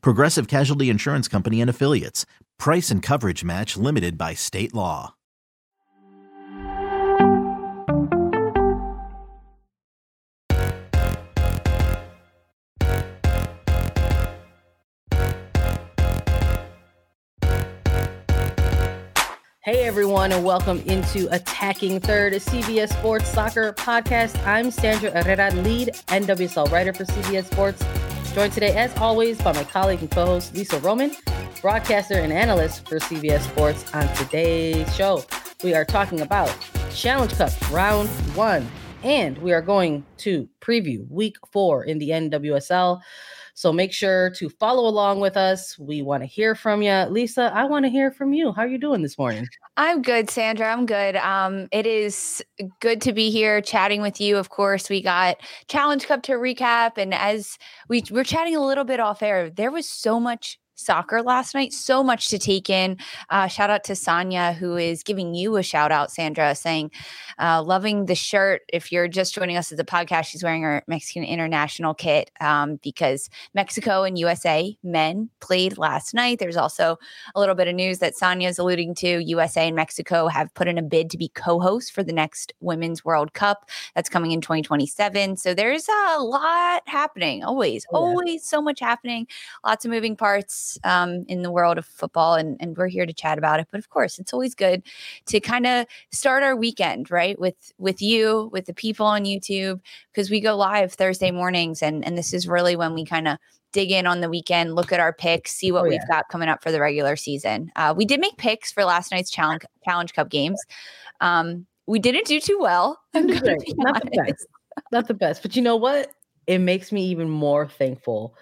Progressive Casualty Insurance Company and Affiliates. Price and coverage match limited by state law. Hey everyone, and welcome into Attacking Third, a CBS Sports Soccer podcast. I'm Sandra Herrera, lead NWSL writer for CBS Sports. Joined today, as always, by my colleague and co-host Lisa Roman, broadcaster and analyst for CBS Sports. On today's show, we are talking about Challenge Cup Round One, and we are going to preview Week Four in the NWSL. So make sure to follow along with us. We want to hear from you. Lisa, I want to hear from you. How are you doing this morning? I'm good, Sandra. I'm good. Um, it is good to be here chatting with you. Of course, we got Challenge Cup to recap. And as we were chatting a little bit off air, there was so much soccer last night. So much to take in. Uh, shout out to Sonia, who is giving you a shout out, Sandra, saying, uh, loving the shirt. If you're just joining us as a podcast, she's wearing her Mexican international kit um, because Mexico and USA men played last night. There's also a little bit of news that Sonia is alluding to. USA and Mexico have put in a bid to be co hosts for the next Women's World Cup that's coming in 2027. So there's a lot happening, always, yeah. always so much happening, lots of moving parts um, in the world of football, and, and we're here to chat about it. But of course, it's always good to kind of start our weekend right with with you, with the people on YouTube, because we go live Thursday mornings, and and this is really when we kind of dig in on the weekend, look at our picks, see what oh, yeah. we've got coming up for the regular season. Uh, we did make picks for last night's challenge challenge cup games. Um, we didn't do too well. Not the best. Not the best. But you know what? It makes me even more thankful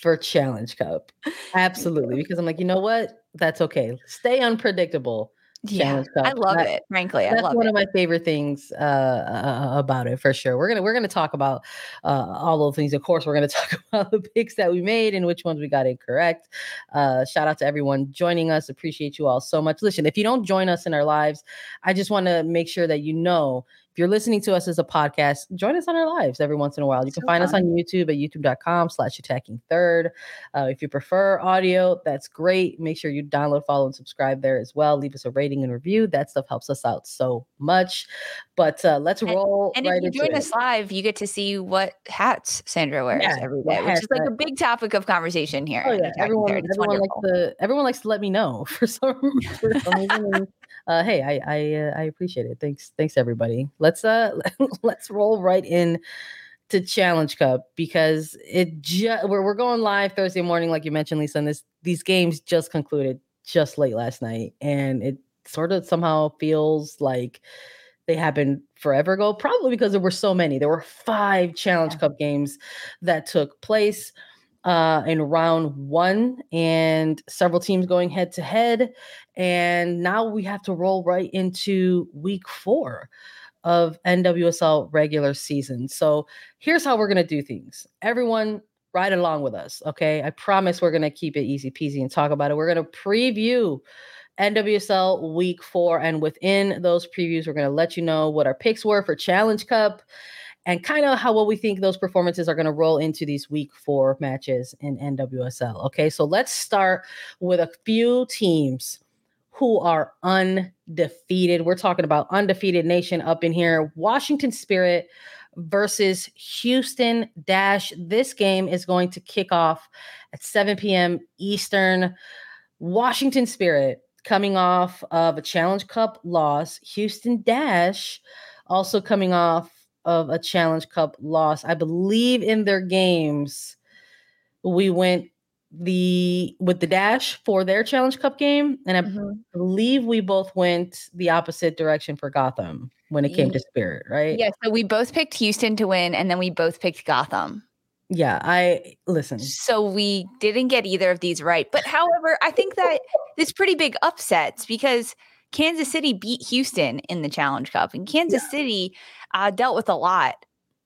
for Challenge Cup. Absolutely. Because I'm like, you know what? That's okay. Stay unpredictable. Yeah, I love that, it. Frankly, I love That's one it. of my favorite things uh, uh, about it for sure. We're gonna we're gonna talk about uh, all those things. Of course, we're gonna talk about the picks that we made and which ones we got incorrect. Uh, shout out to everyone joining us. Appreciate you all so much. Listen, if you don't join us in our lives, I just want to make sure that you know if you're listening to us as a podcast, join us on our lives every once in a while. You can so find fun. us on YouTube at youtube.com slash attacking third. Uh, if you prefer audio, that's great. Make sure you download, follow, and subscribe there as well. Leave us a rating and review. That stuff helps us out so much. But uh, let's roll. And, and right if you join us live, you get to see what hats Sandra wears yeah, every day, which is like a big topic of conversation here. Oh, yeah. Everyone, everyone likes to everyone likes to let me know for some, for some reason uh, hey, I I, uh, I appreciate it. Thanks, thanks everybody. Let's uh let's roll right in to Challenge Cup because it just we're we're going live Thursday morning, like you mentioned, Lisa. And this these games just concluded just late last night, and it sort of somehow feels like they happened forever ago. Probably because there were so many. There were five Challenge yeah. Cup games that took place uh, in round one, and several teams going head to head. And now we have to roll right into week four of NWSL regular season. So here's how we're going to do things. Everyone, ride along with us. Okay. I promise we're going to keep it easy peasy and talk about it. We're going to preview NWSL week four. And within those previews, we're going to let you know what our picks were for Challenge Cup and kind of how what we think those performances are going to roll into these week four matches in NWSL. Okay, so let's start with a few teams who are undefeated. We're talking about undefeated nation up in here. Washington Spirit versus Houston Dash. This game is going to kick off at 7 p.m. Eastern. Washington Spirit coming off of a Challenge Cup loss. Houston Dash also coming off of a Challenge Cup loss. I believe in their games, we went the with the dash for their challenge cup game and i mm-hmm. believe we both went the opposite direction for gotham when it came to spirit right yeah so we both picked houston to win and then we both picked gotham yeah i listen so we didn't get either of these right but however i think that it's pretty big upsets because kansas city beat houston in the challenge cup and kansas yeah. city uh, dealt with a lot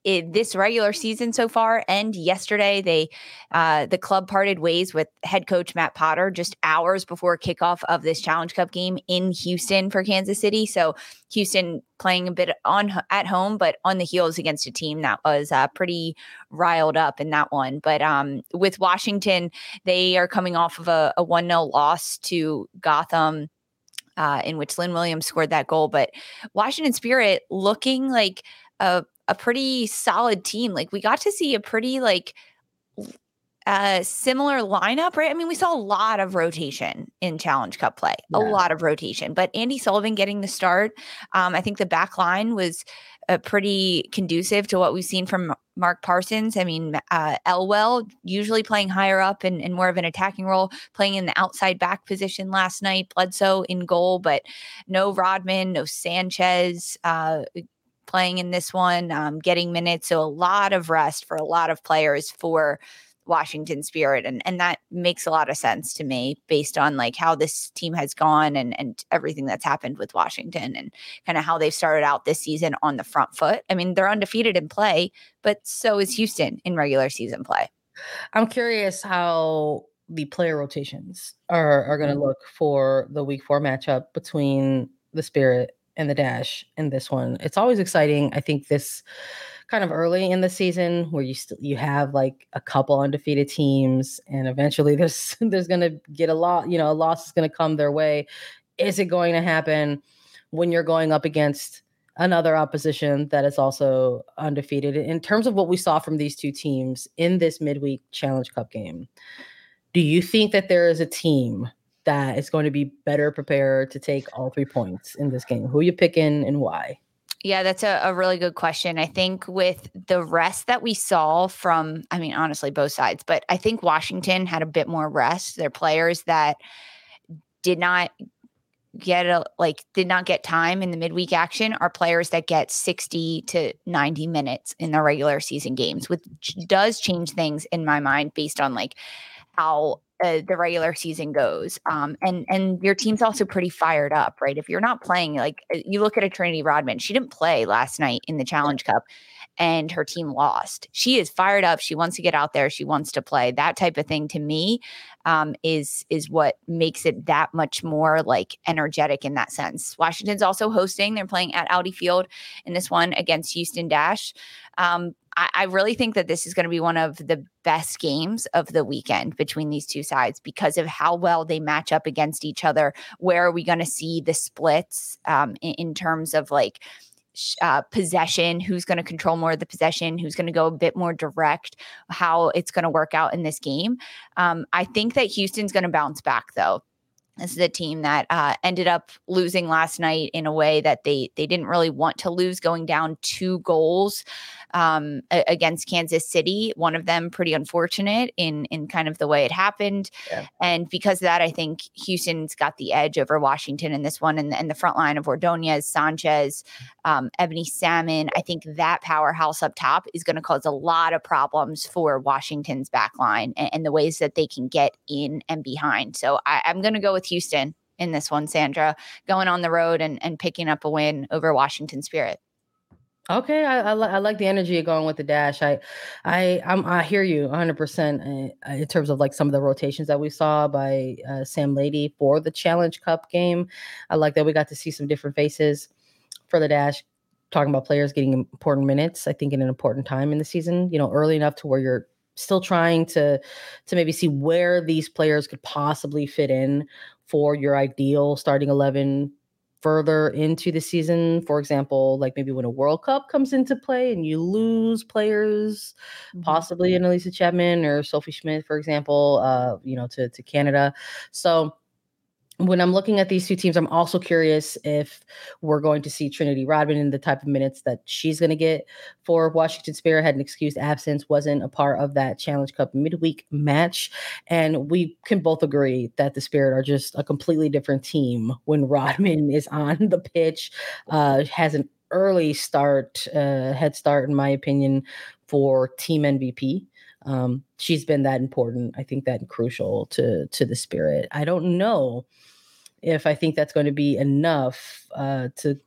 it, this regular season so far and yesterday they uh, the club parted ways with head coach matt potter just hours before kickoff of this challenge cup game in houston for kansas city. So houston playing a bit on at home but on the heels against a team that was uh, pretty riled up in that one. But um, with washington they are coming off of a, a 1-0 loss to gotham uh, in which lynn williams scored that goal. But washington spirit looking like a a pretty solid team. Like we got to see a pretty like uh, similar lineup, right? I mean, we saw a lot of rotation in Challenge Cup play, yeah. a lot of rotation. But Andi Sullivan getting the start, um, I think the back line was uh, pretty conducive to what we've seen from Mark Parsons. I mean, uh, Elwell usually playing higher up and, and more of an attacking role, playing in the outside back position last night. Bledsoe in goal, but no Rodman, no Sanchez. Uh, playing in this one, um, getting minutes. So a lot of rest for a lot of players for Washington Spirit. And and that makes a lot of sense to me based on like how this team has gone and and everything that's happened with Washington and kind of how they've started out this season on the front foot. I mean, they're undefeated in play, but so is Houston in regular season play. I'm curious how the player rotations are are going to mm-hmm. look for the week 4 matchup between the Spirit and the dash in this one. It's always exciting. I think this kind of early in the season where you still you have like a couple undefeated teams and eventually there's there's going to get a lot, you know, a loss is going to come their way. Is it going to happen when you're going up against another opposition that is also undefeated in terms of what we saw from these two teams in this midweek challenge cup game? Do you think that there is a team that is going to be better prepared to take all three points in this game? Who you picking and why? Yeah, that's a, a, really good question. I think with the rest that we saw from, I mean, honestly, both sides, but I think Washington had a bit more rest. Their players that did not get a like did not get time in the midweek action are players that get 60 to 90 minutes in the regular season games which does change things in my mind based on like how uh, the regular season goes. Um, and and your team's also pretty fired up, right? If you're not playing, like uh, you look at a Trinity Rodman, she didn't play last night in the Challenge Cup, and her team lost. She is fired up. She wants to get out there. She wants to play. That type of thing to me um, is is what makes it that much more like energetic in that sense. Washington's also hosting. They're playing at Audi Field in this one against Houston Dash. Um, I, I really think that this is going to be one of the best games of the weekend between these two sides because of how well they match up against each other. Where are we going to see the splits um, in, in terms of like uh, possession, who's going to control more of the possession, who's going to go a bit more direct, how it's going to work out in this game. Um, I think that Houston's going to bounce back though. This is a team that uh, ended up losing last night in a way that they they didn't really want to lose, going down two goals um, against Kansas City. One of them pretty unfortunate in in kind of the way it happened, yeah. and because of that, I think Houston's got the edge over Washington in this one. And, and the front line of Ordonez, Sanchez, um, Ebony Salmon, I think that powerhouse up top is going to cause a lot of problems for Washington's back line and, and the ways that they can get in and behind. So I, I'm going to go with Houston in this one, Sandra, going on the road and, and picking up a win over Washington Spirit. Okay, I, I, I, like the energy going with the dash. I, I, I'm, i hear you 100 percent uh, in terms of like some of the rotations that we saw by uh, Sam Laity for the Challenge Cup game. I like that we got to see some different faces for the dash, talking about players getting important minutes. I think in an important time in the season, you know, early enough to where you're still trying to to maybe see where these players could possibly fit in for your ideal starting 11 further into the season for example like maybe when a world cup comes into play and you lose players mm-hmm. possibly an Allysha Chapman or Sophie Schmidt for example uh you know to to Canada so when I'm looking at these two teams, I'm also curious if we're going to see Trinity Rodman in the type of minutes that she's going to get for Washington Spirit. Had an excused absence, wasn't a part of that Challenge Cup midweek match. And we can both agree that the Spirit are just a completely different team when Rodman is on the pitch, uh, has an early start, uh, head start, in my opinion, for team MVP. Um, she's been that important. I think that crucial to to the spirit. I don't know if I think that's going to be enough uh, to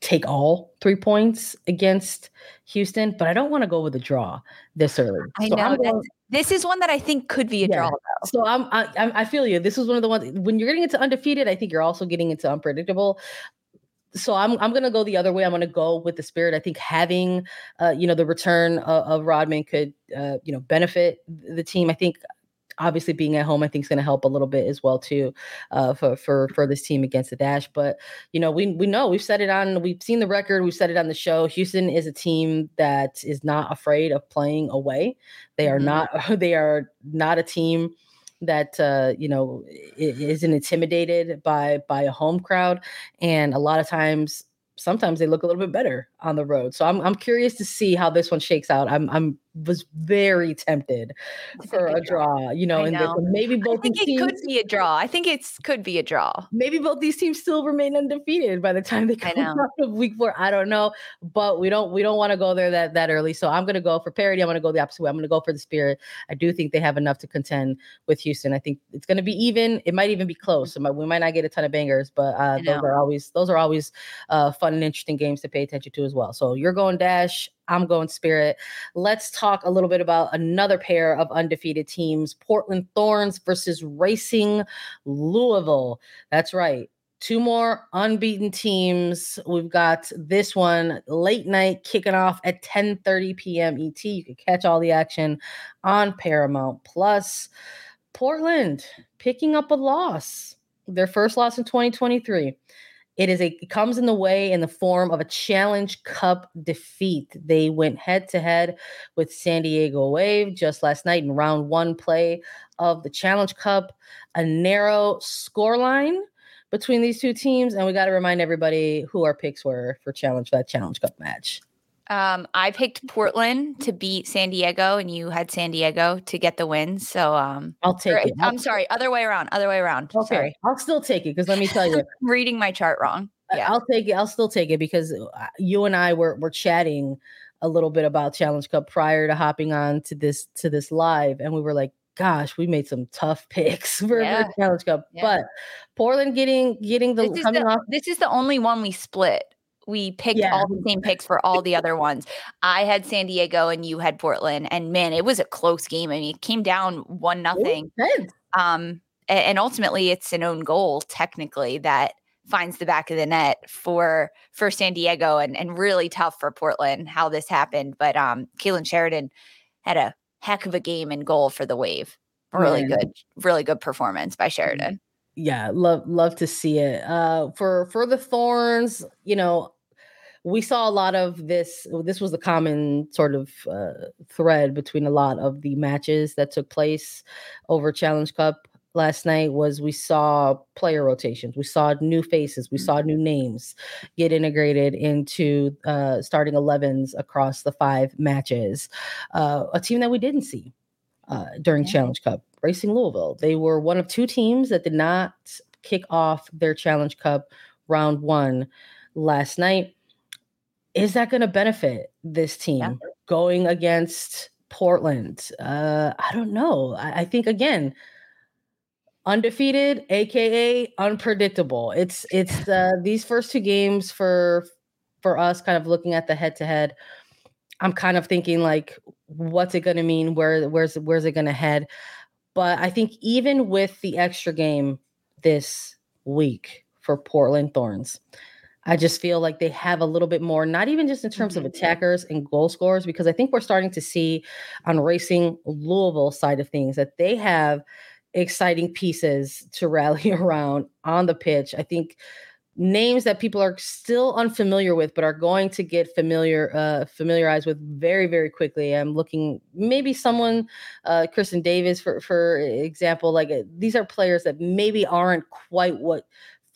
take all three points against Houston, but I don't want to go with a draw this early. I so know going, this is one that I think could be a yeah. draw. Though. So I'm I, I feel you. This is one of the ones when you're getting into undefeated. I think you're also getting into unpredictable so I'm I'm gonna go the other way. I'm gonna go with the spirit. I think having uh, you know the return of, of Rodman could uh, you know benefit the team. I think obviously being at home I think is going to help a little bit as well too uh, for for for this team against the Dash. But you know we we know we've said it on we've seen the record we've said it on the show. Houston is a team that is not afraid of playing away. They are mm-hmm. not they are not a team that uh, you know isn't intimidated by by a home crowd, and a lot of times sometimes they look a little bit better on the road. So I'm I'm curious to see how this one shakes out. I'm I'm was very tempted for a draw, you know, and know. maybe both. I think it teams, could be a draw. I think it's could be a draw. Maybe both these teams still remain undefeated by the time they come out of week four. I don't know, but we don't we don't want to go there that that early. So I'm gonna go for parity. I'm gonna go the opposite way. I'm gonna go for the Spirit. I do think they have enough to contend with Houston. I think it's gonna be even. It might even be close. So we might not get a ton of bangers, but uh, those are always those are always uh, fun and interesting games to pay attention to as well. So you're going dash. I'm going Spirit. Let's talk a little bit about another pair of undefeated teams Portland Thorns versus Racing Louisville. That's right. Two more unbeaten teams. We've got this one late night kicking off at 10 30 p.m. ET. You can catch all the action on Paramount Plus. Portland picking up a loss, their first loss in 2023. It is a it comes in the way in the form of a Challenge Cup defeat. They went head to head with San Diego Wave just last night in round one play of the Challenge Cup. A narrow scoreline between these two teams, and we got to remind everybody who our picks were for challenge that Challenge Cup match. Um, I picked Portland to beat San Diego, and you had San Diego to get the win. So um, I'll take or, it. I'm sorry, other way around. Other way around. Okay, sorry. I'll still take it because let me tell you, I'm reading my chart wrong. Yeah. I'll take it. I'll still take it because uh, you and I were were chatting a little bit about Challenge Cup prior to hopping on to this to this live, and we were like, "Gosh, we made some tough picks for, yeah. for Challenge Cup." Yeah. But Portland getting getting the this coming the, off. This is the only one we split we picked yeah. all the same picks for all the other ones. I had San Diego and you had Portland, and man, it was a close game. I mean, it came down one nothing. Um, and ultimately, it's an own goal technically that finds the back of the net for for San Diego, and and really tough for Portland how this happened. But um, Kailen Sheridan had a heck of a game and goal for the Wave. Really yeah. good, really good performance by Sheridan yeah love love to see it uh for for the thorns you know we saw a lot of this. This was the common sort of uh, thread between a lot of the matches that took place over Challenge Cup last night was we saw player rotations we saw new faces we saw new names get integrated into uh, starting 11s across the five matches uh, a team that we didn't see uh, during yeah. challenge cup racing louisville they were one of two teams that did not kick off their challenge cup round one last night is that going to benefit this team yeah. going against Portland? Uh, I don't know. I, I think again, undefeated, aka unpredictable. It's it's uh, these first two games for for us, kind of looking at the head to head. I'm kind of thinking like, what's it going to mean? Where where's where's it going to head? But I think even with the extra game this week for Portland Thorns, I just feel like they have a little bit more, not even just in terms mm-hmm. of attackers and goal scorers, because I think we're starting to see on racing Louisville side of things that they have exciting pieces to rally around on the pitch. I think names that people are still unfamiliar with but are going to get familiar uh familiarized with very very quickly i'm looking maybe someone uh Kirsten Davis for for example like uh, these are players that maybe aren't quite what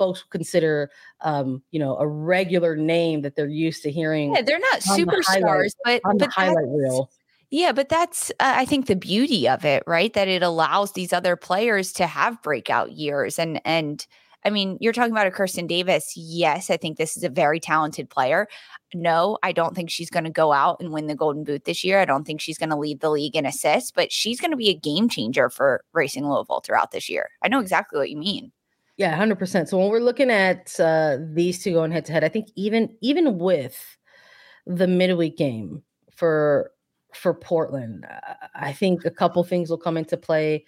folks consider um you know a regular name that they're used to hearing yeah they're not superstars the but on but the highlight reel yeah, but that's uh, I think the beauty of it, right? That it allows these other players to have breakout years and and I mean, you're talking about a Kirsten Davis. Yes, I think this is a very talented player. No, I don't think she's going to go out and win the Golden Boot this year. I don't think she's going to lead the league in assists, but she's going to be a game changer for Racing Louisville throughout this year. I know exactly what you mean. Yeah, hundred percent. So when we're looking at uh, these two going head to head, I think even even with the midweek game for for Portland, I think a couple things will come into play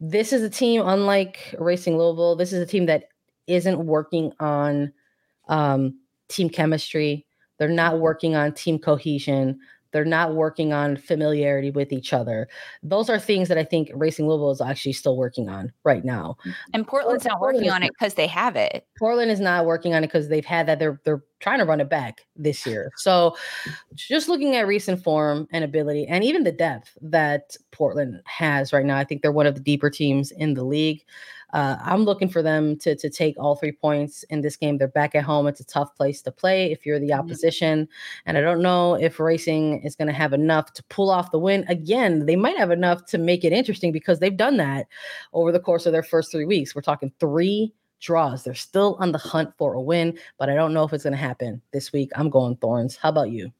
this is a team unlike Racing Louisville. This is a team that isn't working on um, team chemistry. They're not working on team cohesion. They're not working on familiarity with each other. Those are things that I think Racing Louisville is actually still working on right now. Mm. And Portland's not working on it because they have it. Portland is not working on it because they've had that. They're they're trying to run it back this year. So just looking at recent form and ability and even the depth that Portland has right now, I think they're one of the deeper teams in the league. Uh, I'm looking for them to to take all three points in this game. They're back at home. It's a tough place to play if you're the mm-hmm. opposition, mm-hmm. and I don't know if Racing is going to have enough to pull off the win. Again, they might have enough to make it interesting because they've done that over the course of their first three weeks. We're talking three draws. They're still on the hunt for a win, but I don't know if it's going to happen this week. I'm going Thorns. How about you?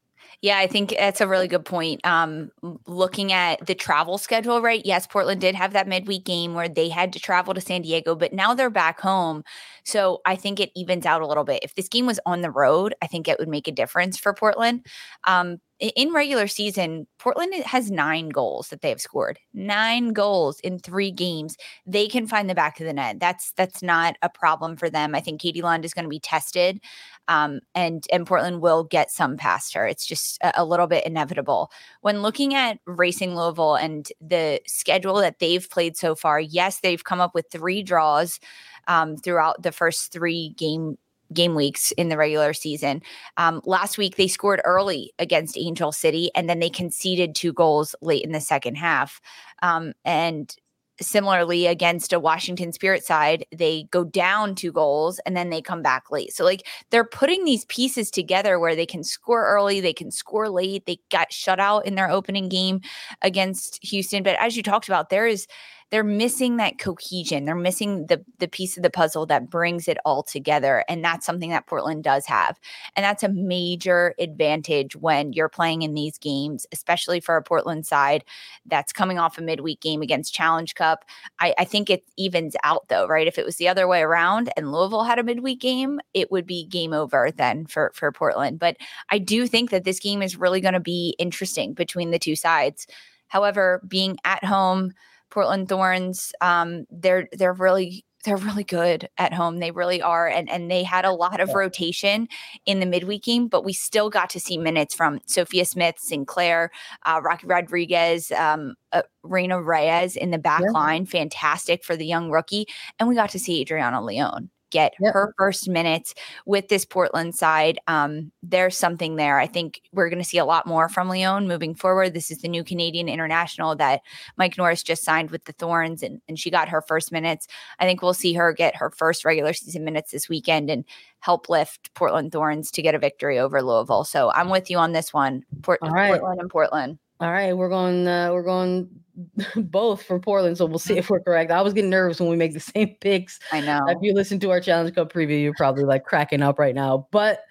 Yeah, I think that's a really good point. Um, looking at the travel schedule, right? Yes, Portland did have that midweek game where they had to travel to San Diego, but now they're back home. So I think it evens out a little bit. If this game was on the road, I think it would make a difference for Portland. Um, in regular season, Portland has nine goals that they have scored. Nine goals in three games. They can find the back of the net. That's that's not a problem for them. I think Katie Lund is going to be tested, um, and and Portland will get some past her. It's just a, a little bit inevitable. When looking at Racing Louisville and the schedule that they've played so far, yes, they've come up with three draws um, throughout the first three game game weeks in the regular season. Um, last week, they scored early against Angel City and then they conceded two goals late in the second half. Um, and similarly, against a Washington Spirit side, they go down two goals and then they come back late. So, like, they're putting these pieces together where they can score early, they can score late. They got shut out in their opening game against Houston. But as you talked about, there is they're missing that cohesion. They're missing the the piece of the puzzle that brings it all together. And that's something that Portland does have. And that's a major advantage when you're playing in these games, especially for a Portland side that's coming off a midweek game against Challenge Cup. I, I think it evens out though, right? If it was the other way around and Louisville had a midweek game, it would be game over then for, for Portland. But I do think that this game is really going to be interesting between the two sides. However, being at home, Portland Thorns, um, they're they're really they're really good at home. They really are. And and they had a lot of rotation in the midweek game, but we still got to see minutes from Sophia Smith, Sinclair, uh, Rocky Rodriguez, um, uh, Reyna Reyes in the back yeah. line. Fantastic for the young rookie. And we got to see Adriana Leon get yep. her first minutes with this Portland side. Um, there's something there. I think we're going to see a lot more from Leon moving forward. This is the new Canadian international that Mike Norris just signed with the Thorns, and, and she got her first minutes. I think we'll see her get her first regular season minutes this weekend and help lift Portland Thorns to get a victory over Louisville. So I'm with you on this one. Port- right. Portland and Portland. All right, we're going. Uh, we're going both for Portland, so we'll see if we're correct. I was getting nervous when we make the same picks. I know. If you listen to our Challenge Cup preview, you're probably like cracking up right now. But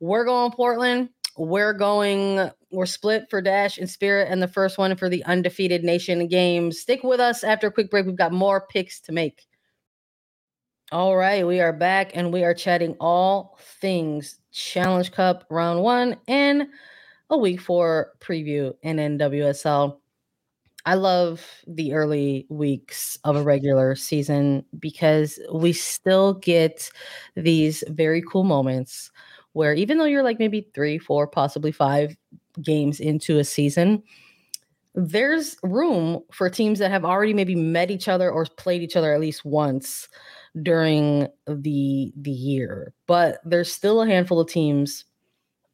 we're going Portland. We're going. We're split for Dash and Spirit, and the first one for the undefeated nation game. Stick with us after a quick break. We've got more picks to make. All right, we are back and we are chatting all things Challenge Cup round one and a week four preview in NWSL. I love the early weeks of a regular season because we still get these very cool moments where even though you're like maybe three, four, possibly five games into a season, there's room for teams that have already maybe met each other or played each other at least once during the the year. But there's still a handful of teams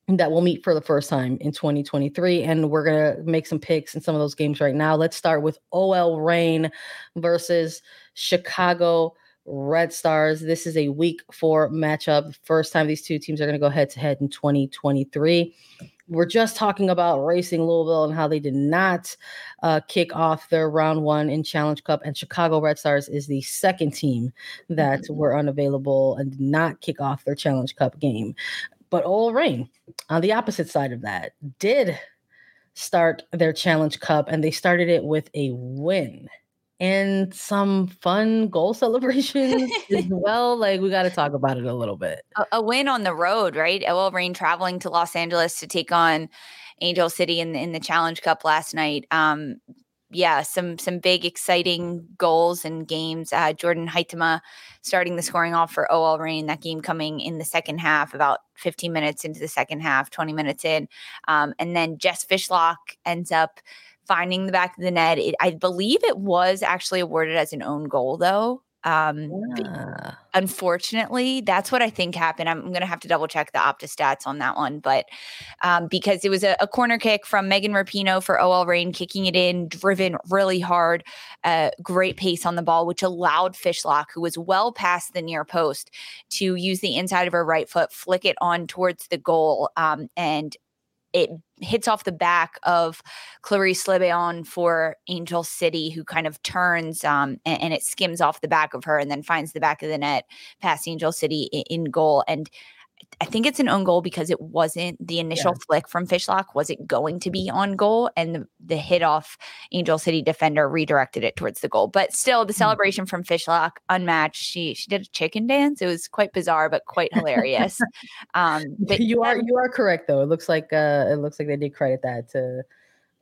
that we'll meet for the first time in 2023 and we're going to make some picks in some of those games right now. Let's start with OL Reign versus Chicago Red Stars. This is a week 4 matchup. First time these two teams are going to go head to head in 2023 we're just talking about racing Louisville and how they did not uh, kick off their round one in Challenge Cup, and Chicago Red Stars is the second team that mm-hmm. were unavailable and did not kick off their Challenge Cup game. But OL Reign, on the opposite side of that, did start their Challenge Cup, and they started it with a win and some fun goal celebrations as well. Like we got to talk about it a little bit. A, a, win on the road, right? OL Reign traveling to Los Angeles to take on Angel City in the, in the Challenge Cup last night. Um, yeah, some some big exciting goals and games. Uh, Jordan Huitema starting the scoring off for OL Reign. That game coming in the second half, about 15 minutes into the second half, 20 minutes in, um, and then Jess Fishlock ends up finding the back of the net. It, I believe it was actually awarded as an own goal, though. Um, yeah. unfortunately, that's what I think happened. I'm, I'm going to have to double check the Opta stats on that one, but um, because it was a, a, corner kick from Megan Rapinoe for OL Reign, kicking it in, driven really hard, uh, great pace on the ball, which allowed Fishlock, who was well past the near post, to use the inside of her right foot, flick it on towards the goal, um, and it hits off the back of Clarisse Le Bihan for Angel City, who kind of turns um, and, and, it skims off the back of her and then finds the back of the net past Angel City in, in goal. And I think it's an own goal because it wasn't the initial yeah. flick from Fishlock was it going to be on goal and the, the, hit off Angel City defender redirected it towards the goal. But still the mm-hmm. celebration from Fishlock unmatched. She she did a chicken dance. It was quite bizarre but quite hilarious. um but you are you are correct though. It looks like uh it looks like they did credit that to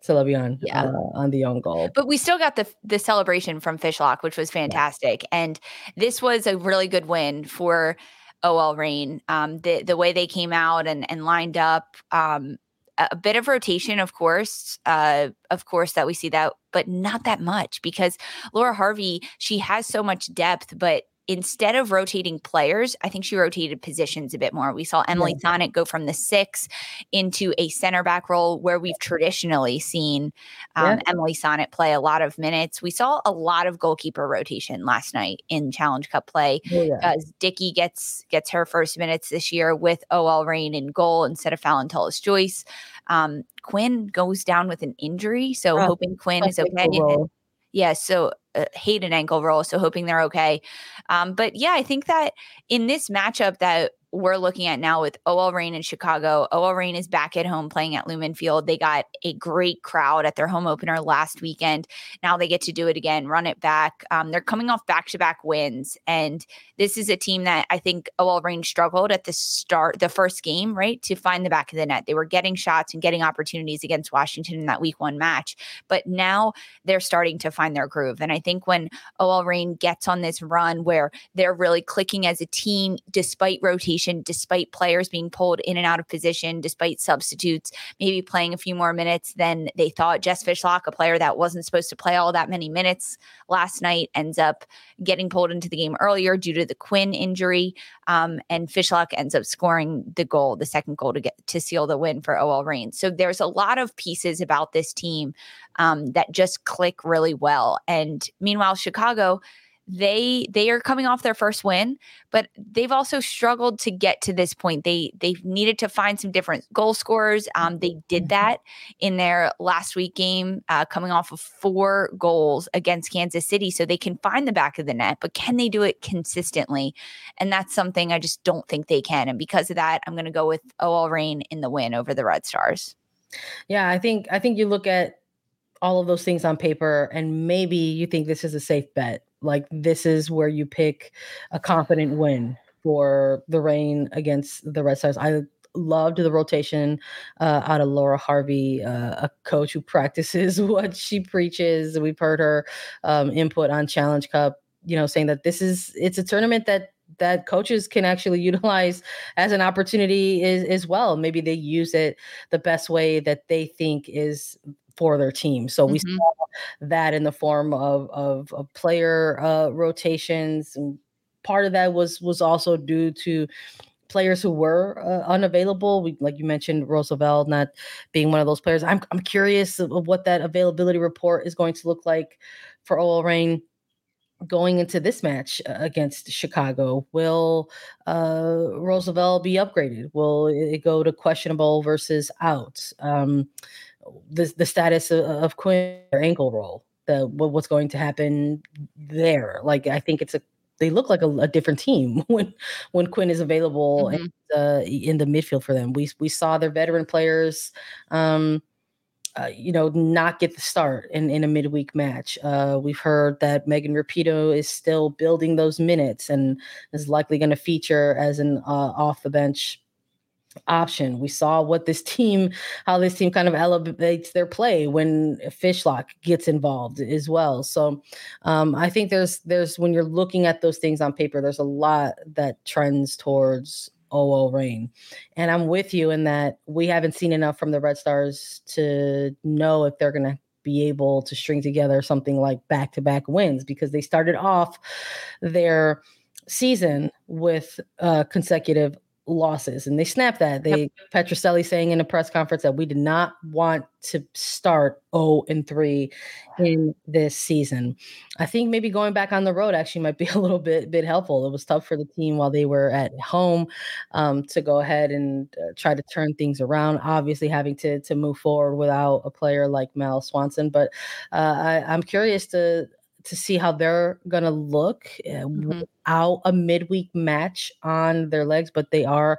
to Le Bihan yeah. Uh, on the own goal. But we still got the the celebration from Fishlock, which was fantastic. Yeah. And this was a really good win for OL Reign. Um, the the way they came out and and lined up, um, a bit of rotation, of course, uh, of course that we see that, but not that much because Laura Harvey she has so much depth, but instead of rotating players, I think she rotated positions a bit more. We saw Emily yeah. Sonnett go from the six into a center back role where we've traditionally seen um, yeah. Emily Sonnett play a lot of minutes. We saw a lot of goalkeeper rotation last night in Challenge Cup play oh, yeah. as Dickey gets gets her first minutes this year with OL Reign in goal instead of Fallon Tullis Joyce. Um, Quinn goes down with an injury, so oh, hoping Quinn is okay. Yeah, so uh, hate an ankle roll, so hoping they're okay. Um, but yeah, I think that in this matchup that we're looking at now with OL Reign in Chicago. OL Reign is back at home playing at Lumen Field. They got a great crowd at their home opener last weekend. Now they get to do it again, run it back. Um, they're coming off back to back wins. And this is a team that I think OL Reign struggled at the start, the first game, right, to find the back of the net. They were getting shots and getting opportunities against Washington in that week one match. But now they're starting to find their groove. And I think when OL Reign gets on this run where they're really clicking as a team despite rotation, rotation, despite players being pulled in and out of position, despite substitutes maybe playing a few more minutes than they thought. Jess Fishlock, a player that wasn't supposed to play all that many minutes last night, ends up getting pulled into the game earlier due to the Quinn injury. Um, and Fishlock ends up scoring the goal, the second goal to get to seal the win for OL Reign. So there's a lot of pieces about this team um, that just click really well. And meanwhile, Chicago they they are coming off their first win but they've also struggled to get to this point. They they needed to find some different goal scorers. Um, they did mm-hmm. that in their last week game uh, coming off of four goals against kansas city so they can find the back of the net but can they do it consistently? And that's something i just don't think they can and because of that i'm going to go with ol reign in the win over the red stars. Yeah i think i think you look at all of those things on paper and maybe you think this is a safe bet like this is where you pick a confident win for the Reign against the Red Stars. I loved the rotation uh, out of Laura Harvey, uh, a coach who practices what she preaches. We've heard her um, input on Challenge Cup, you know, saying that this is it's a tournament that that coaches can actually utilize as an opportunity is, as well. Maybe they use it the best way that they think is for their team. So we mm-hmm. saw that in the form of of, of player uh, rotations. And part of that was was also due to players who were uh, unavailable. We, like you mentioned, Rose Lavelle not being one of those players. I'm I'm curious of, what that availability report is going to look like for OL Reign going into this match uh, against Chicago? Will uh, Rose Lavelle be upgraded? Will it go to questionable versus out? Um, the the status of, of Quinn ankle roll, the what, what's going to happen there? Like I think it's a they look like a, a different team when when Quinn is available mm-hmm. and, uh, in the midfield for them. We we saw their veteran players. Um, uh, you know, not get the start in, in a midweek match. Uh, we've heard that Megan Rapinoe is still building those minutes and is likely going to feature as an uh, off the bench option. We saw what this team, how this team kind of elevates their play when Fishlock gets involved as well. So um, I think there's there's when you're looking at those things on paper, there's a lot that trends towards OL Reign. And I'm with you in that we haven't seen enough from the Red Stars to know if they're to be able to string together something like back to back wins because they started off their season with uh, consecutive losses and they snapped that. They yep. Petrucelli saying in a press conference that we did not want to start 0 and 3 in this season. I think maybe going back on the road actually might be a little bit bit helpful. It was tough for the team while they were at home um, to go ahead and uh, try to turn things around. Obviously, having to to move forward without a player like Mal Swanson, but uh, I, I'm curious to to see how they're going to look uh, mm-hmm. without a midweek match on their legs, but they are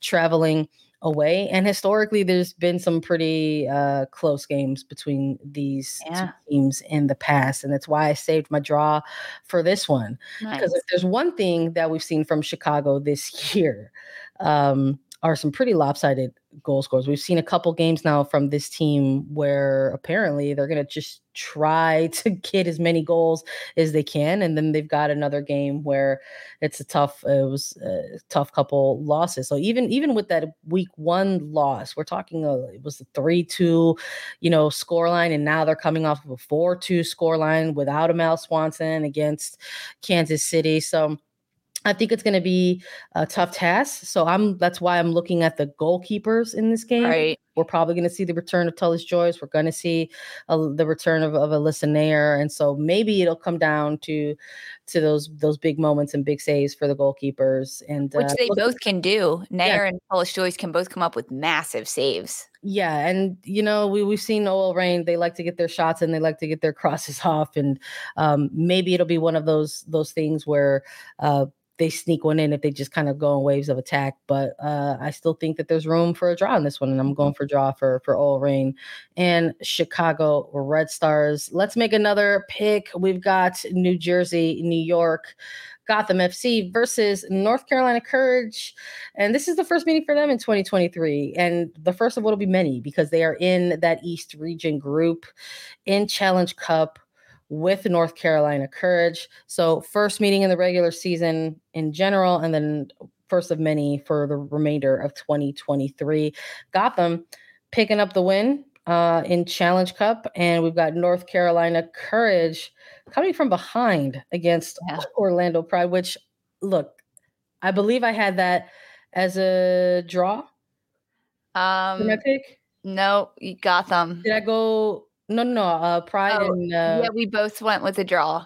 traveling away. And historically, there's been some pretty uh, close games between these yeah. teams in the past. And that's why I saved my draw for this one. Because nice. if there's one thing that we've seen from Chicago this year, um, are some pretty lopsided goal scores. We've seen a couple games now from this team where apparently they're going to just try to get as many goals as they can, and then they've got another game where it's a tough. It was a tough couple losses. So even even with that week one loss, we're talking. Uh, it was a three two, you know, score line, and now they're coming off of a four two score line without a Mal Swanson against Kansas City. So I think it's going to be a tough task. So I'm that's why I'm looking at the goalkeepers in this game. Right. We're probably going to see the return of Tullis Joyce. We're going to see a, the return of, of Alyssa Naeher, And so maybe it'll come down to to those those big moments and big saves for the goalkeepers. And which uh, they both can do. Naeher yeah. and Tullis Joyce can both come up with massive saves. Yeah, and you know we we've seen OL Reign. They like to get their shots and they like to get their crosses off, and um, maybe it'll be one of those those things where uh, they sneak one in if they just kind of go in waves of attack. But uh, I still think that there's room for a draw in this one, and I'm going for draw for for OL Reign and Chicago Red Stars. Let's make another pick. We've got New Jersey, New York. Gotham FC versus North Carolina Courage. And this is the first meeting for them in 2023. And the first of what will be many because they are in that East region group in Challenge Cup with North Carolina Courage. So, first meeting in the regular season in general, and then first of many for the remainder of 2023. Gotham picking up the win uh, in Challenge Cup, and we've got North Carolina Courage coming from behind against yeah. Orlando Pride, which, look, I believe I had that as a draw. Um, Did I pick? No, Gotham. Did I go no, no, no. Uh, Pride oh, and uh, yeah, we both went with a draw.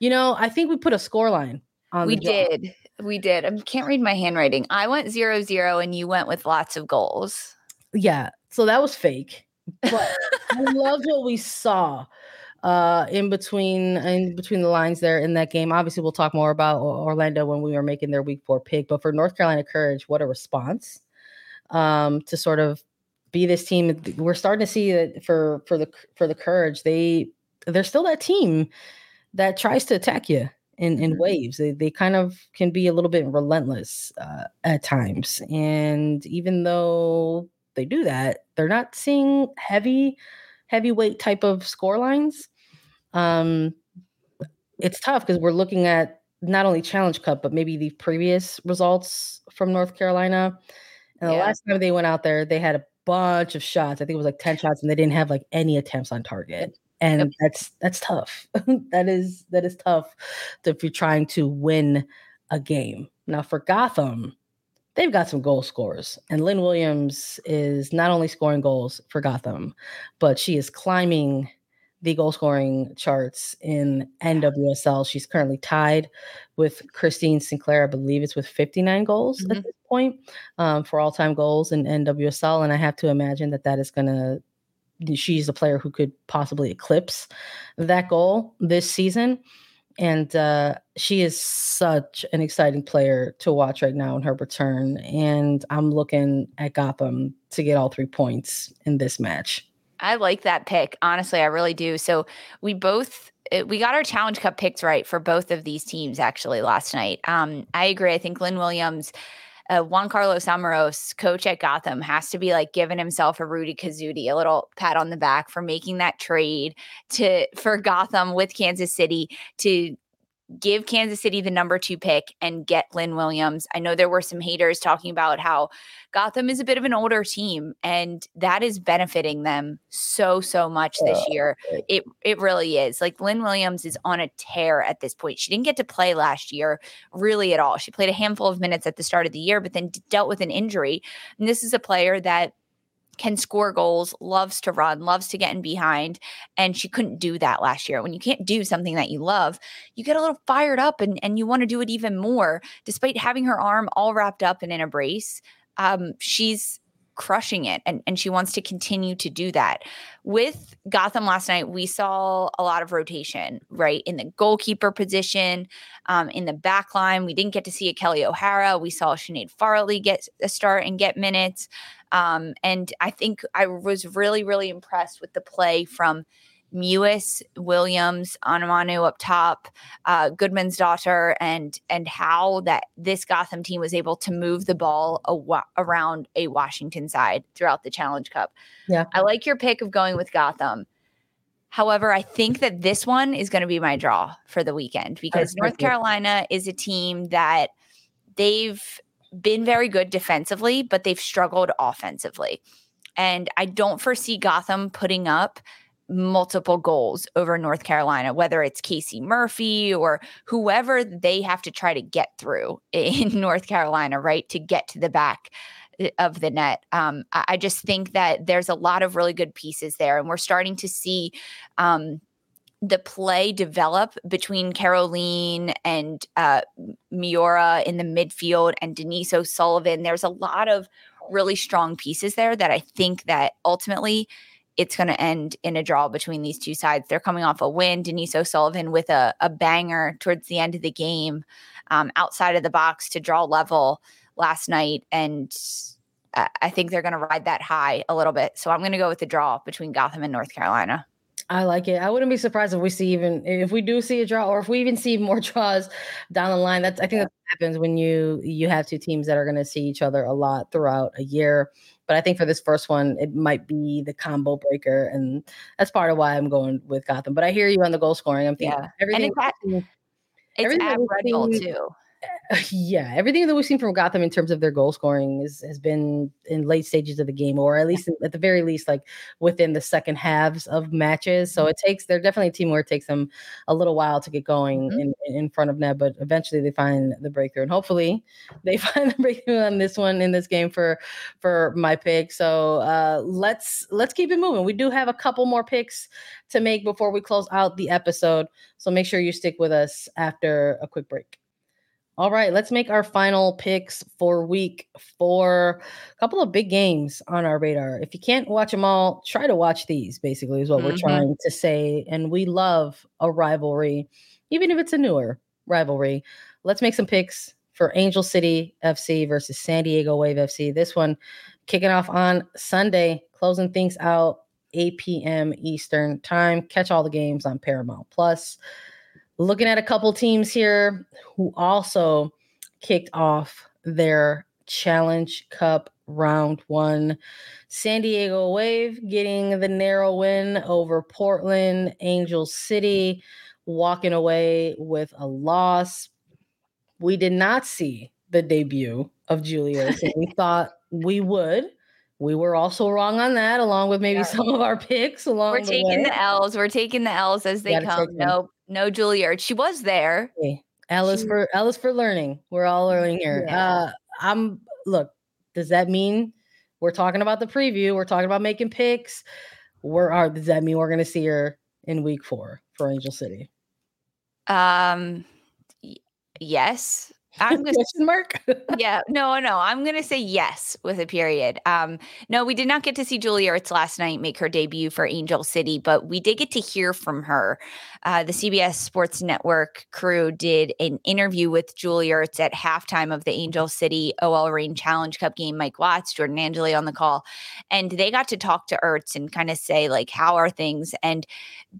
You know, I think we put a score line on. We did. We did. I can't read my handwriting. I went zero zero, and you went with lots of goals. Yeah, so that was fake. But I loved what we saw uh in between in between the lines there in that game obviously we'll talk more about orlando when we were making their week four pick but for north carolina courage what a response um to sort of be this team. We're starting to see that for for the for the courage, they they're still that team that tries to attack you in in mm-hmm. waves. They they kind of can be a little bit relentless uh, at times, and even though they do that, they're not seeing heavy heavyweight type of score lines. Um, it's tough because we're looking at not only Challenge Cup, but maybe the previous results from North Carolina. And the yeah. last time they went out there, they had a bunch of shots. I think it was like 10 shots and they didn't have like any attempts on target. And yep. that's that's tough. that is that is tough if you're trying to win a game. Now for Gotham, they've got some goal scorers, and Lynn Williams is not only scoring goals for Gotham, but she is climbing the goal scoring charts in NWSL. She's currently tied with Christine Sinclair. I believe it's with 59 goals mm-hmm. at this point um, for all time goals in NWSL. And I have to imagine that that is going to she's a player who could possibly eclipse that goal this season. And uh, she is such an exciting player to watch right now in her return. And I'm looking at Gotham to get all three points in this match. I like that pick. Honestly, I really do. So we both eh, we got our challenge cup picks right for both of these teams actually last night. Um, I agree. I think Lynn Williams uh, Juan Carlos Amoros, coach at Gotham, has to be like giving himself a Rudy Kazudi, a little pat on the back for making that trade to for Gotham with Kansas City to give Kansas City the number two pick and get Lynn Williams. I know there were some haters talking about how Gotham is a bit of an older team and that is benefiting them so, so much this year. It it really is. Like Lynn Williams is on a tear at this point. She didn't get to play last year really at all. She played a handful of minutes at the start of the year, but then dealt with an injury. And this is a player that can score goals, loves to run, loves to get in behind. And she couldn't do that last year. When you can't do something that you love, you get a little fired up and, and you want to do it even more. Despite having her arm all wrapped up and in a brace, um, she's crushing it and, and she wants to continue to do that. With Gotham last night, we saw a lot of rotation, right? In the goalkeeper position, um, in the back line. We didn't get to see a Kelly O'Hara. We saw Sinead Farrelly get a start and get minutes. Um, and I think I was really, really impressed with the play from Mewis, Williams, Onumonu up top, uh, daughter, and and how that this Gotham team was able to move the ball around a Washington side throughout the Challenge Cup. Yeah, I like your pick of going with Gotham. However, I think that this one is going to be my draw for the weekend because North Carolina is a team that they've been very good defensively, but they've struggled offensively. And I don't foresee Gotham putting up multiple goals over North Carolina, whether it's Casey Murphy or whoever they have to try to get through in North Carolina, right? To get to the back eh, of the net. Um, I, just think that there's a lot of really good pieces there, and we're starting to see. Um, the play develop between Kerolin and uh, Miura in the midfield and Denise O'Sullivan. There's a lot of really strong pieces there that I think that ultimately it's going to end in a draw between these two sides. They're coming off a win. Denise O'Sullivan with a, a banger towards the end of the game um, outside of the box to draw level last night. And I think they're going to ride that high a little bit. So I'm going to go with the draw between Gotham and North Carolina. I like it. I wouldn't be surprised if we see even if we do see a draw or if we even see more draws down the line. That's I think that happens when you you have two teams that are going to see each other a lot throughout a year. But I think for this first one, it might be the combo breaker, and that's part of why I'm going with Gotham. But I hear you on the goal scoring. I'm thinking yeah. everything. And it's, it's at Red Bull too. yeah, everything that we've seen from Gotham in terms of their goal scoring is, has been in late stages of the game, or at least at the very least, like within the second halves of matches. So mm-hmm. it takes they're definitely a team where it takes them a little while to get going mm-hmm. in, in front of net, but eventually they find the breakthrough, and hopefully they find the breakthrough on this one in this game for for my pick. So uh, let's let's keep it moving. We do have a couple more picks to make before we close out the episode, so make sure you stick with us after a quick break. All right, let's make our final picks for week four. A couple of big games on our radar. If you can't watch them all, try to watch these, basically, is what mm-hmm. we're trying to say. And we love a rivalry, even if it's a newer rivalry. Let's make some picks for Angel City FC versus San Diego Wave FC. This one kicking off on Sunday, closing things out 8 p.m. Eastern time. Catch all the games on Paramount Plus looking at a couple teams here who also kicked off their Challenge Cup round one. San Diego Wave getting the narrow win over Portland Angel City, walking away with a loss. We did not see the debut of Julia. So we thought we would. We were also wrong on that, along with maybe yeah. some of our picks. Along we're the taking way. the L's. We're taking the L's as they come. No, no Julie Ertz. She was there. Hey, Alice for Alice for learning. We're all learning here. Yeah. Uh, I'm look. Does that mean we're talking about the preview? We're talking about making picks. Where are does that mean we're going to see her in week four for Angel City? Um, y- yes. I'm gonna, question mark. yeah, no, no. I'm gonna say yes with a period. Um, no, we did not get to see Julie Ertz last night make her debut for Angel City, but we did get to hear from her. Uh, the CBS Sports Network crew did an interview with Julie Ertz at halftime of the Angel City OL Reign Challenge Cup game. Mike Watts, Jordan Angeli on the call, and they got to talk to Ertz and kind of say like, "How are things?" And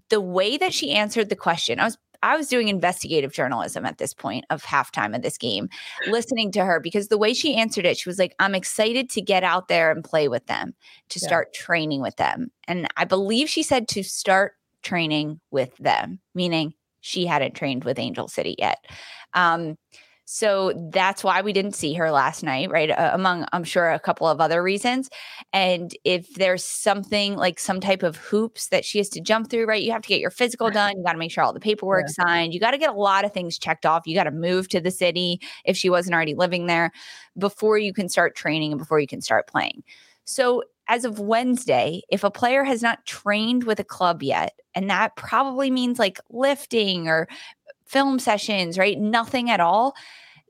the way that she answered the question, I was I was doing investigative journalism at this point of halftime of this game, listening to her because the way she answered it, she was like, I'm excited to get out there and play with them, to yeah. start training with them. And I believe she said to start training with them, meaning she hadn't trained with Angel City yet. Um, so that's why we didn't see her last night, right? Uh, among, I'm sure, a couple of other reasons. And if there's something like some type of hoops that she has to jump through, right? You have to get your physical done. You got to make sure all the paperwork yeah. signed. You got to get a lot of things checked off. You got to move to the city if she wasn't already living there before you can start training and before you can start playing. So as of Wednesday, if a player has not trained with a club yet, and that probably means like lifting or film sessions, right? Nothing at all.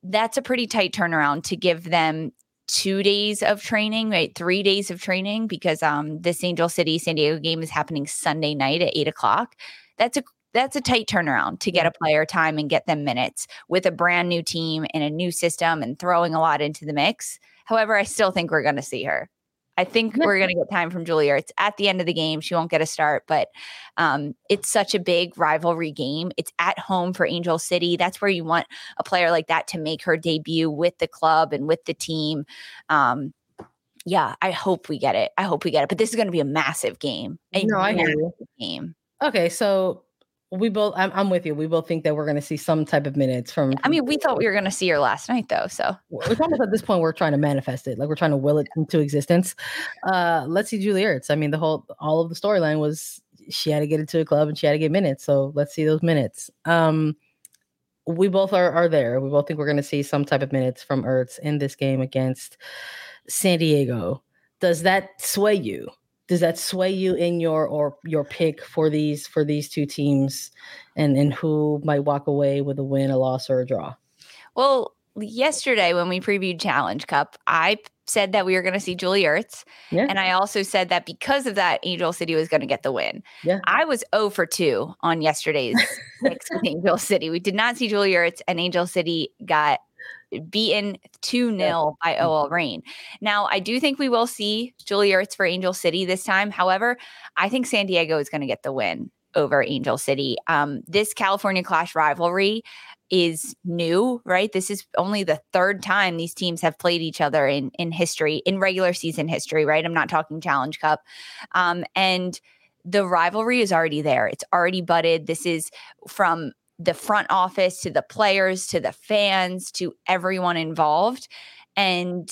That's a pretty tight turnaround to give them two days of training, right? Three days of training because um this Angel City San Diego game is happening Sunday night at eight o'clock. That's a that's a tight turnaround to get a player time and get them minutes with a brand new team and a new system and throwing a lot into the mix. However, I still think we're going to see her. I think we're going to get time from Julia. It's at the end of the game. She won't get a start, but um, it's such a big rivalry game. It's at home for Angel City. That's where you want a player like that to make her debut with the club and with the team. Um, yeah, I hope we get it. I hope we get it. But this is going to be a massive game. A no, I hear you. Game. Okay, so we both I'm, I'm with you. We both think that we're going to see some type of minutes from i mean we thought we were going to see her last night though so. It's almost at this point we're trying to manifest it like we're trying to will it into existence. Uh let's see julie ertz. I mean the whole all of the storyline was she had to get into a club and she had to get minutes so let's see those minutes. Um we both are are there. We both think we're going to see some type of minutes from ertz in this game against san diego. Does that sway you does that sway you in your or your pick for these for these two teams and and who might walk away with a win a loss or a draw well yesterday when we previewed challenge cup i said that we were going to see julie ertz yeah. and i also said that because of that angel city was going to get the win yeah. i was 0 for 2 on yesterday's with angel city we did not see julie ertz and angel city got beaten 2 0 by mm-hmm. OL Reign. Now, I do think we will see Julie Ertz for Angel City this time. However, I think San Diego is going to get the win over Angel City. Um, this California Clash rivalry is new, right? This is only the third time these teams have played each other in in history, in regular season history, right? I'm not talking Challenge Cup. Um, and the rivalry is already there. It's already budded. This is from the front office to the players to the fans to everyone involved. And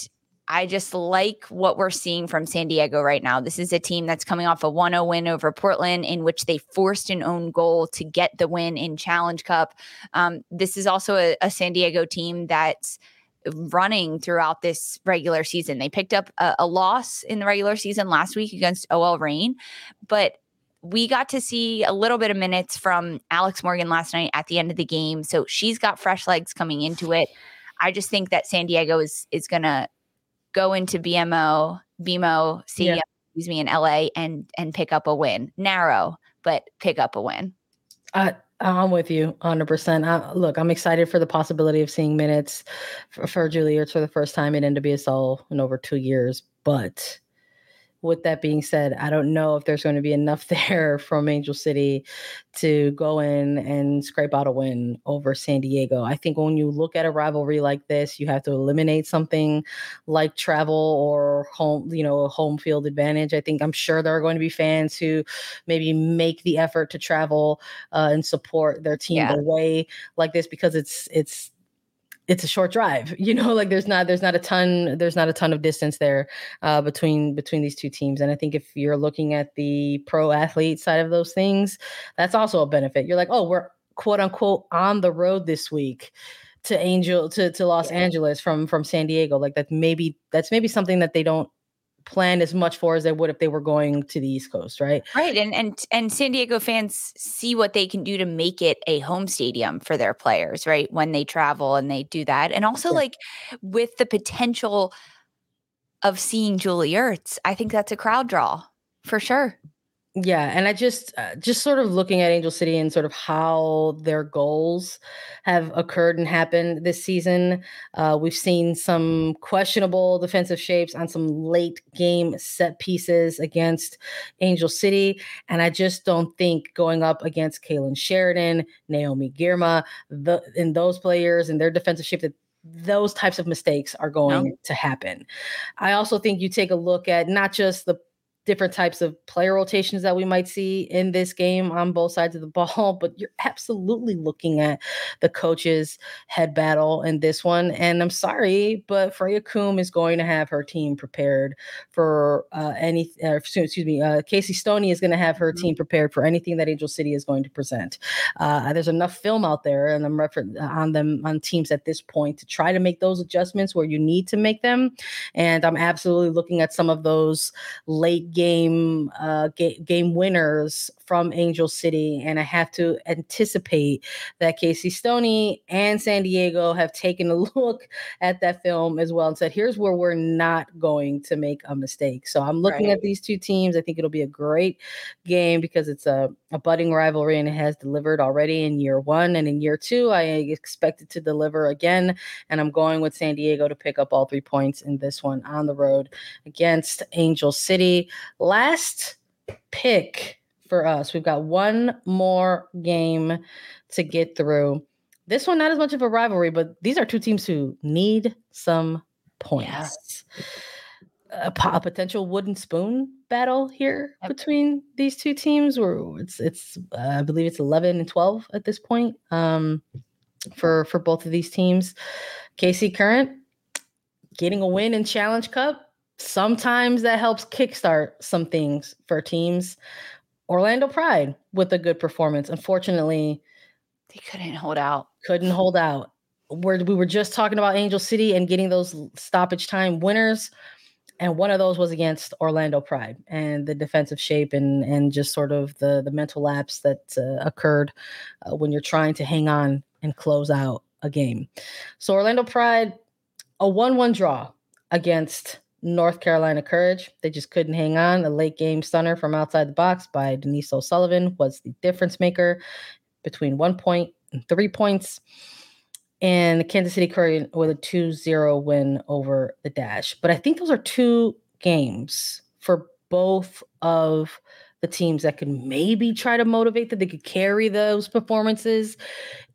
I just like what we're seeing from San Diego right now. This is a team that's coming off a 1 0 win over Portland, in which they forced an own goal to get the win in Challenge Cup. Um, this is also a, a, San Diego team that's running throughout this regular season. They picked up a, a loss in the regular season last week against OL Reign, but we got to see a little bit of minutes from Alex Morgan last night at the end of the game. So she's got fresh legs coming into it. I just think that San Diego is is gonna go into BMO, BMO, CDM, yeah. excuse me, in LA and and pick up a win. Narrow, but pick up a win. Uh, I'm with you 100%. Uh, look, I'm excited for the possibility of seeing minutes for, for Julie for the first time in NWSL in over two years. But with that being said, I don't know if there's going to be enough there from Angel City to go in and scrape out a win over San Diego. I think when you look at a rivalry like this, you have to eliminate something like travel or home, you know, a home field advantage. I think I'm sure there are going to be fans who maybe make the effort to travel uh, and support their team yeah. away like this because it's it's it's a short drive you know like there's not there's not a ton there's not a ton of distance there uh, between between these two teams and i think if you're looking at the pro athlete side of those things that's also a benefit you're like oh we're quote unquote on the road this week to Angel to, to Los yeah. Angeles from from San Diego. Like that maybe that's maybe something that they don't plan as much for as they would if they were going to the East Coast, right? Right. And and and San Diego fans see what they can do to make it a home stadium for their players, right? When they travel and they do that. And also yeah. like with the potential of seeing Julie Ertz, I think that's a crowd draw for sure. Yeah, and I just uh, just sort of looking at Angel City and sort of how their goals have occurred and happened this season. Uh, we've seen some questionable defensive shapes on some late game set pieces against Angel City, and I just don't think going up against Kailen Sheridan, Naomi Girma, the in those players and their defensive shape that those types of mistakes are going no. to happen. I also think you take a look at not just the different types of player rotations that we might see in this game on both sides of the ball, but you're absolutely looking at the coaches' head battle in this one. And I'm sorry, but Freya Coombe is going to have her team prepared for uh, any, uh, excuse me, uh, Casey Stoney is going to have her mm-hmm. team prepared for anything that Angel City is going to present. Uh, there's enough film out there, and I'm referring uh, on them on teams at this point to try to make those adjustments where you need to make them. And I'm absolutely looking at some of those late game uh, ga- game winners from Angel City, and I have to anticipate that Casey Stoney and San Diego have taken a look at that film as well and said, "Here's where we're not going to make a mistake." So I'm looking right. at these two teams. I think it'll be a great game because it's a, a budding rivalry and it has delivered already in year one and in year two. I expect it to deliver again, and I'm going with San Diego to pick up all three points in this one on the road against Angel City. Last pick for us. We've got one more game to get through. This one, not as much of a rivalry, but these are two teams who need some points. Yeah. A, a, potential wooden spoon battle here yep. between these two teams, where it's it's uh, I believe it's eleven and twelve at this point um, for for both of these teams. KC Current getting a win in Challenge Cup sometimes that helps kickstart some things for teams. Orlando Pride with a good performance. Unfortunately, they couldn't hold out. Couldn't hold out. Where we were just talking about Angel City and getting those stoppage time winners, and one of those was against Orlando Pride and the defensive shape and and just sort of the the mental lapse that uh, occurred uh, when you're trying to hang on and close out a game. So Orlando Pride, a one-one draw against North Carolina Courage. They just couldn't hang on. A late game stunner from outside the box by Denise O'Sullivan was the difference maker between one point and three points. And the Kansas City Current with a 2 0 win over the Dash. But I think those are two games for both of the teams that could maybe try to motivate that they could carry those performances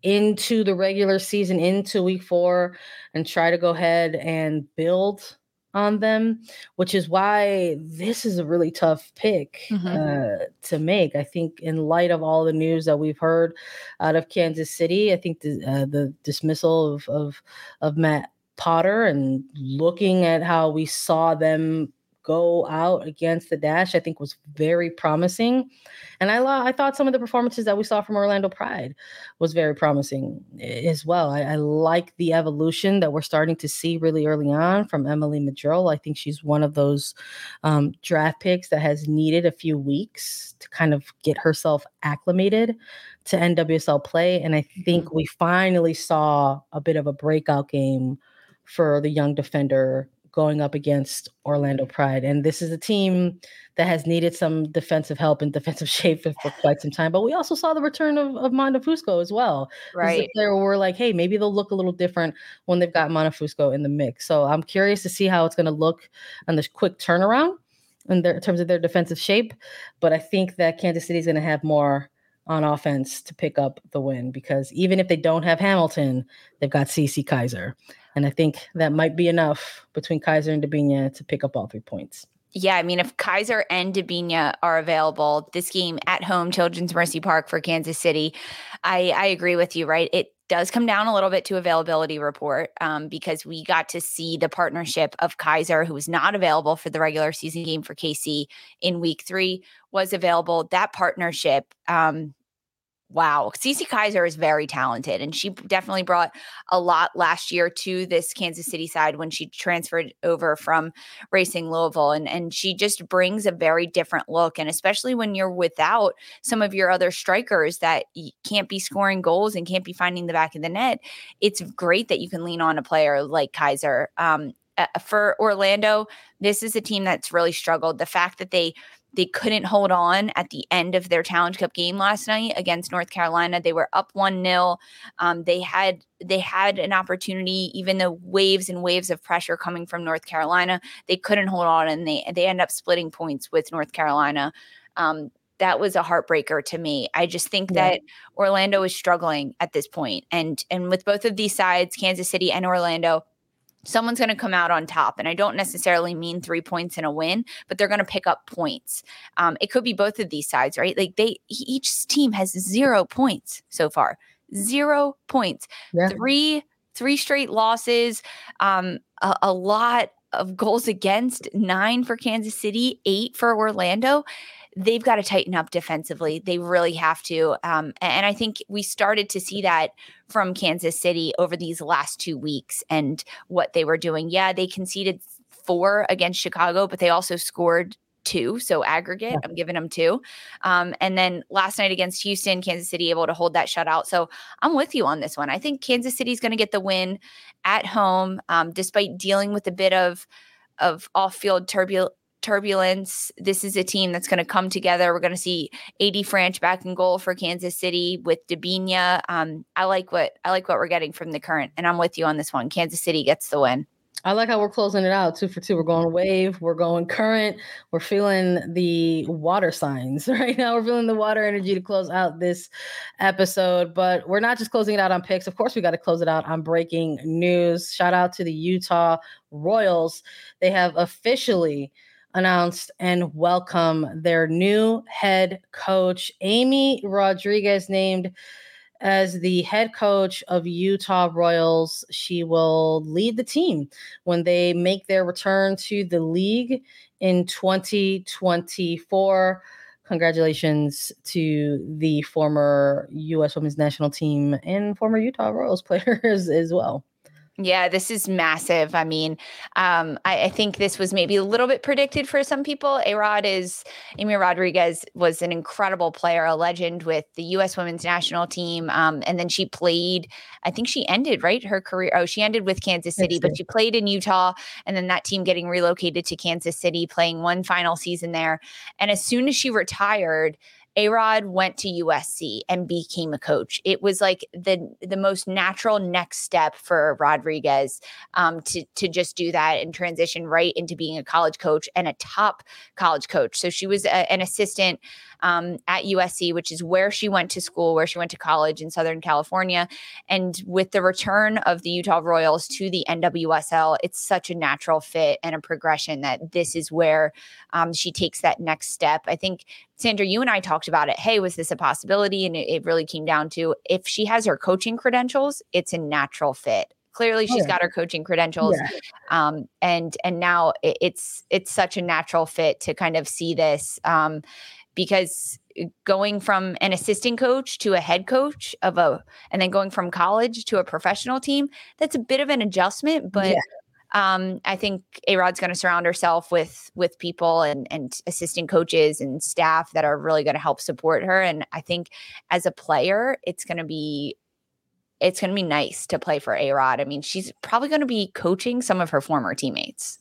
into the regular season, into week four, and try to go ahead and build on them, which is why this is a really tough pick mm-hmm. uh, to make. I think, in light of all the news that we've heard out of Kansas City, I think the, uh, the dismissal of, of of Matt Potter and looking at how we saw them go out against the dash, I think was very promising. And I I thought some of the performances that we saw from Orlando Pride was very promising as well. I, I like the evolution that we're starting to see really early on from Emily Madril. I think she's one of those um, draft picks that has needed a few weeks to kind of get herself acclimated to NWSL play. And I think mm-hmm. we finally saw a bit of a breakout game for the young defender going up against Orlando Pride. And this is a team that has needed some defensive help and defensive shape for, for quite some time. But we also saw the return of, of Montefusco as well. Right. There we're like, hey, maybe they'll look a little different when they've got Montefusco in the mix. So I'm curious to see how it's going to look on this quick turnaround in, their, in terms of their defensive shape. But I think that Kansas City is going to have more on offense to pick up the win because even if they don't have Hamilton, they've got CeCe Kizer. And I think that might be enough between Kizer and Debinha to pick up all three points. Yeah, I mean, if Kizer and Debinha are available, this game at home, Children's Mercy Park for Kansas City, I, I agree with you, right? It does come down a little bit to availability report um, because we got to see the partnership of Kizer, who was not available for the regular season game for KC in week three, was available. That partnership um, wow, Cece Kizer is very talented, and she definitely brought a lot last year to this Kansas City side when she transferred over from Racing Louisville, and and she just brings a very different look, and especially when you're without some of your other strikers that can't be scoring goals and can't be finding the back of the net, it's great that you can lean on a player like Kizer. Um, for Orlando, this is a team that's really struggled. The fact that they they couldn't hold on at the end of their Challenge Cup game last night against North Carolina. They were up one 0 um, They had they had an opportunity, even though waves and waves of pressure coming from North Carolina, they couldn't hold on, and they they end up splitting points with North Carolina. Um, that was a heartbreaker to me. I just think yeah. that Orlando is struggling at this point, and and with both of these sides, Kansas City and Orlando someone's going to come out on top. And I don't necessarily mean three points in a win, but they're going to pick up points. Um, it could be both of these sides, right? Like they, each team has zero points so far, zero points, yeah. three, three straight losses, um, a, a lot of goals against, nine for Kansas City, eight for Orlando they've got to tighten up defensively. They really have to. Um, and I think we started to see that from Kansas City over these last two weeks and what they were doing. Yeah, they conceded four against Chicago, but they also scored two. So aggregate, yeah. I'm giving them two. Um, and then last night against Houston, Kansas City able to hold that shutout. So I'm with you on this one. I think Kansas City's going to get the win at home, um, despite dealing with a bit of of off-field turbulence turbulence. This is a team that's going to come together. We're going to see AD Franch back in goal for Kansas City with Debinha. Um, I like what I like what we're getting from the current, and I'm with you on this one. Kansas City gets the win. I like how we're closing it out two for two. We're going wave, we're going current, we're feeling the water signs right now. We're feeling the water energy to close out this episode, but we're not just closing it out on picks. Of course, we got to close it out on breaking news. Shout out to the Utah Royals. They have officially announced and welcome their new head coach, Amy Rodriguez, named as the head coach of Utah Royals. She will lead the team when they make their return to the league in 2024. Congratulations to the former U.S. Women's National Team and former Utah Royals players as well. Yeah, this is massive. I mean, um, I, I, think this was maybe a little bit predicted for some people. Arod is Amy Rodriguez was an incredible player, a legend with the U.S. Women's National Team, um, and then she played. I think she ended right her career. Oh, she ended with Kansas City, but she played in Utah, and then that team getting relocated to Kansas City, playing one final season there. And as soon as she retired, Arod went to USC and became a coach. It was like the the most natural next step for Rodriguez um, to to just do that and transition right into being a college coach and a top college coach. So she was a, an assistant um, at USC, which is where she went to school, where she went to college in Southern California. And with the return of the Utah Royals to the NWSL, it's such a natural fit and a progression that this is where um, she takes that next step. I think, Sandra, you and I talked about it. Hey, was this a possibility? And it, it really came down to if she has her coaching credentials, it's a natural fit clearly she's yeah. got her coaching credentials yeah. um, and and now it, it's it's such a natural fit to kind of see this um, because going from an assistant coach to a head coach of a and then going from college to a professional team that's a bit of an adjustment but yeah. Um, i think a rod's going to surround herself with with people and and assistant coaches and staff that are really going to help support her. And i think as a player it's going to be it's going to be nice to play for a rod i mean she's probably going to be coaching some of her former teammates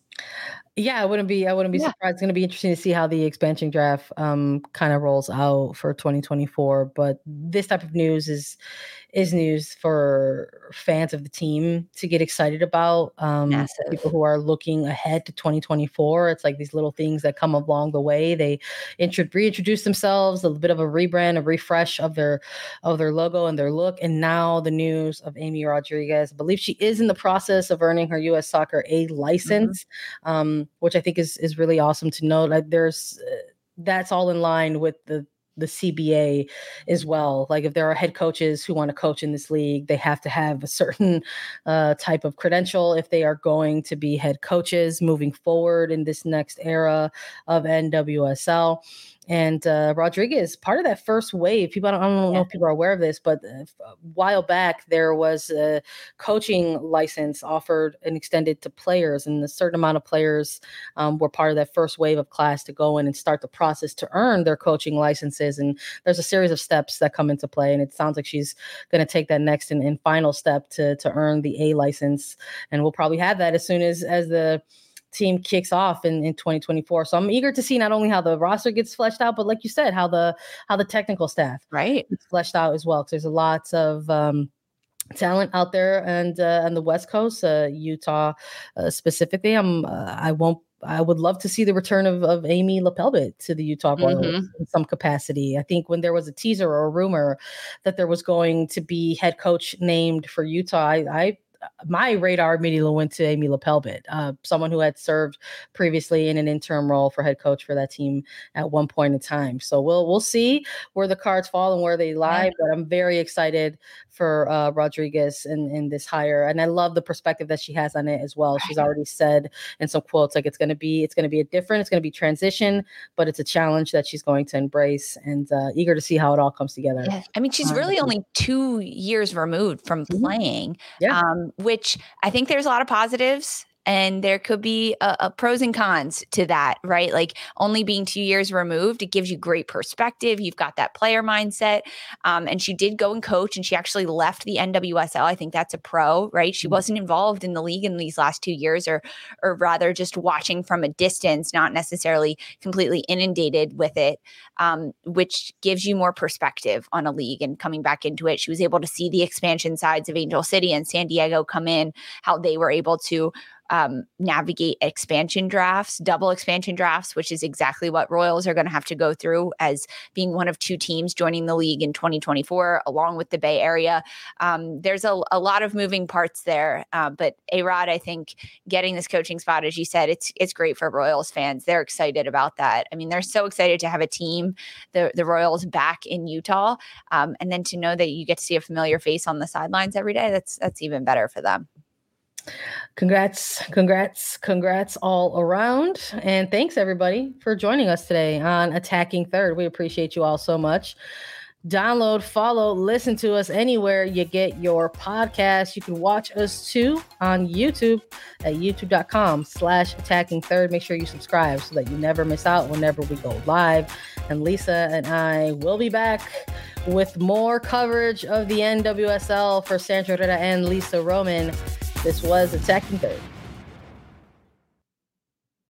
yeah, I wouldn't be I wouldn't be yeah. surprised. It's going to be interesting to see how the expansion draft um kind of rolls out for 2024, but this type of news is is news for fans of the team to get excited about. Um, Massive. people who are looking ahead to 2024. It's like these little things that come along the way. They intro- reintroduce themselves, a bit of a rebrand, a refresh of their of their logo and their look. And now the news of Amy Rodriguez. I believe she is in the process of earning her U.S. Soccer A license, mm-hmm. Um, which I think is is really awesome to know. Like there's. Uh, that's all in line with the the CBA as well. Like if there are head coaches who want to coach in this league, they have to have a certain uh, type of credential if they are going to be head coaches moving forward in this next era of NWSL. and uh, Rodriguez, part of that first wave, people, I don't, I don't know if people are aware of this, but uh, a while back, there was a coaching license offered and extended to players, and a certain amount of players um, were part of that first wave of class to go in and start the process to earn their coaching licenses. And there's a series of steps that come into play, and it sounds like she's going to take that next and, and final step to, to earn the A license. And we'll probably have that as soon as, as the team kicks off in, in 2024. So I'm eager to see not only how the roster gets fleshed out, but like you said, how the how the technical staff right gets fleshed out as well. Because there's a lot of um, talent out there and uh, on the West Coast, uh, Utah uh, specifically. I'm uh, I won't. I would love to see the return of, of Amy LePeilbet to the Utah Royals mm-hmm. in some capacity. I think when there was a teaser or a rumor that there was going to be head coach named for Utah, I, I my radar immediately went to Amy LePeilbet, uh, someone who had served previously in an interim role for head coach for that team at one point in time. So we'll we'll see where the cards fall and where they lie. But I'm very excited for uh, Rodriguez in, in this hire, and I love the perspective that she has on it as well. She's already said in some quotes like it's going to be it's going to be a different, it's going to be transition, but it's a challenge that she's going to embrace, and uh, eager to see how it all comes together. Yeah. I mean, she's really only two years removed from mm-hmm. playing. Yeah. Um, which I think there's a lot of positives and there could be a, a, pros and cons to that right? Like only being two years removed it gives you great perspective. You've got that player mindset. Um, and she did go and coach and she actually left the nwsl i think that's a pro right? She mm-hmm. wasn't involved in the league in these last two years or or rather just watching from a distance not necessarily completely inundated with it um, which gives you more perspective on a league and coming back into it. She was able to see the expansion sides of angel city and san diego come in how they were able to um, navigate expansion drafts, double expansion drafts, which is exactly what Royals are going to have to go through as being one of two teams joining the league in 2024, along with the Bay Area. Um, there's a, a, lot of moving parts there, uh, but A Rod, I think getting this coaching spot, as you said, it's it's great for Royals fans. They're excited about that. I mean, they're so excited to have a team, the the Royals, back in Utah, um, and then to know that you get to see a familiar face on the sidelines every day. That's that's even better for them. Congrats, congrats, congrats all around. And thanks everybody for joining us today on Attacking Third. We appreciate you all so much. Download, follow, listen to us anywhere you get your podcast. You can watch us too on YouTube at youtube.com slash attacking third. Make sure you subscribe so that you never miss out whenever we go live. And Lisa and I will be back with more coverage of the NWSL for Sandra Herrera and Lisa Roman. This was Attacking Third.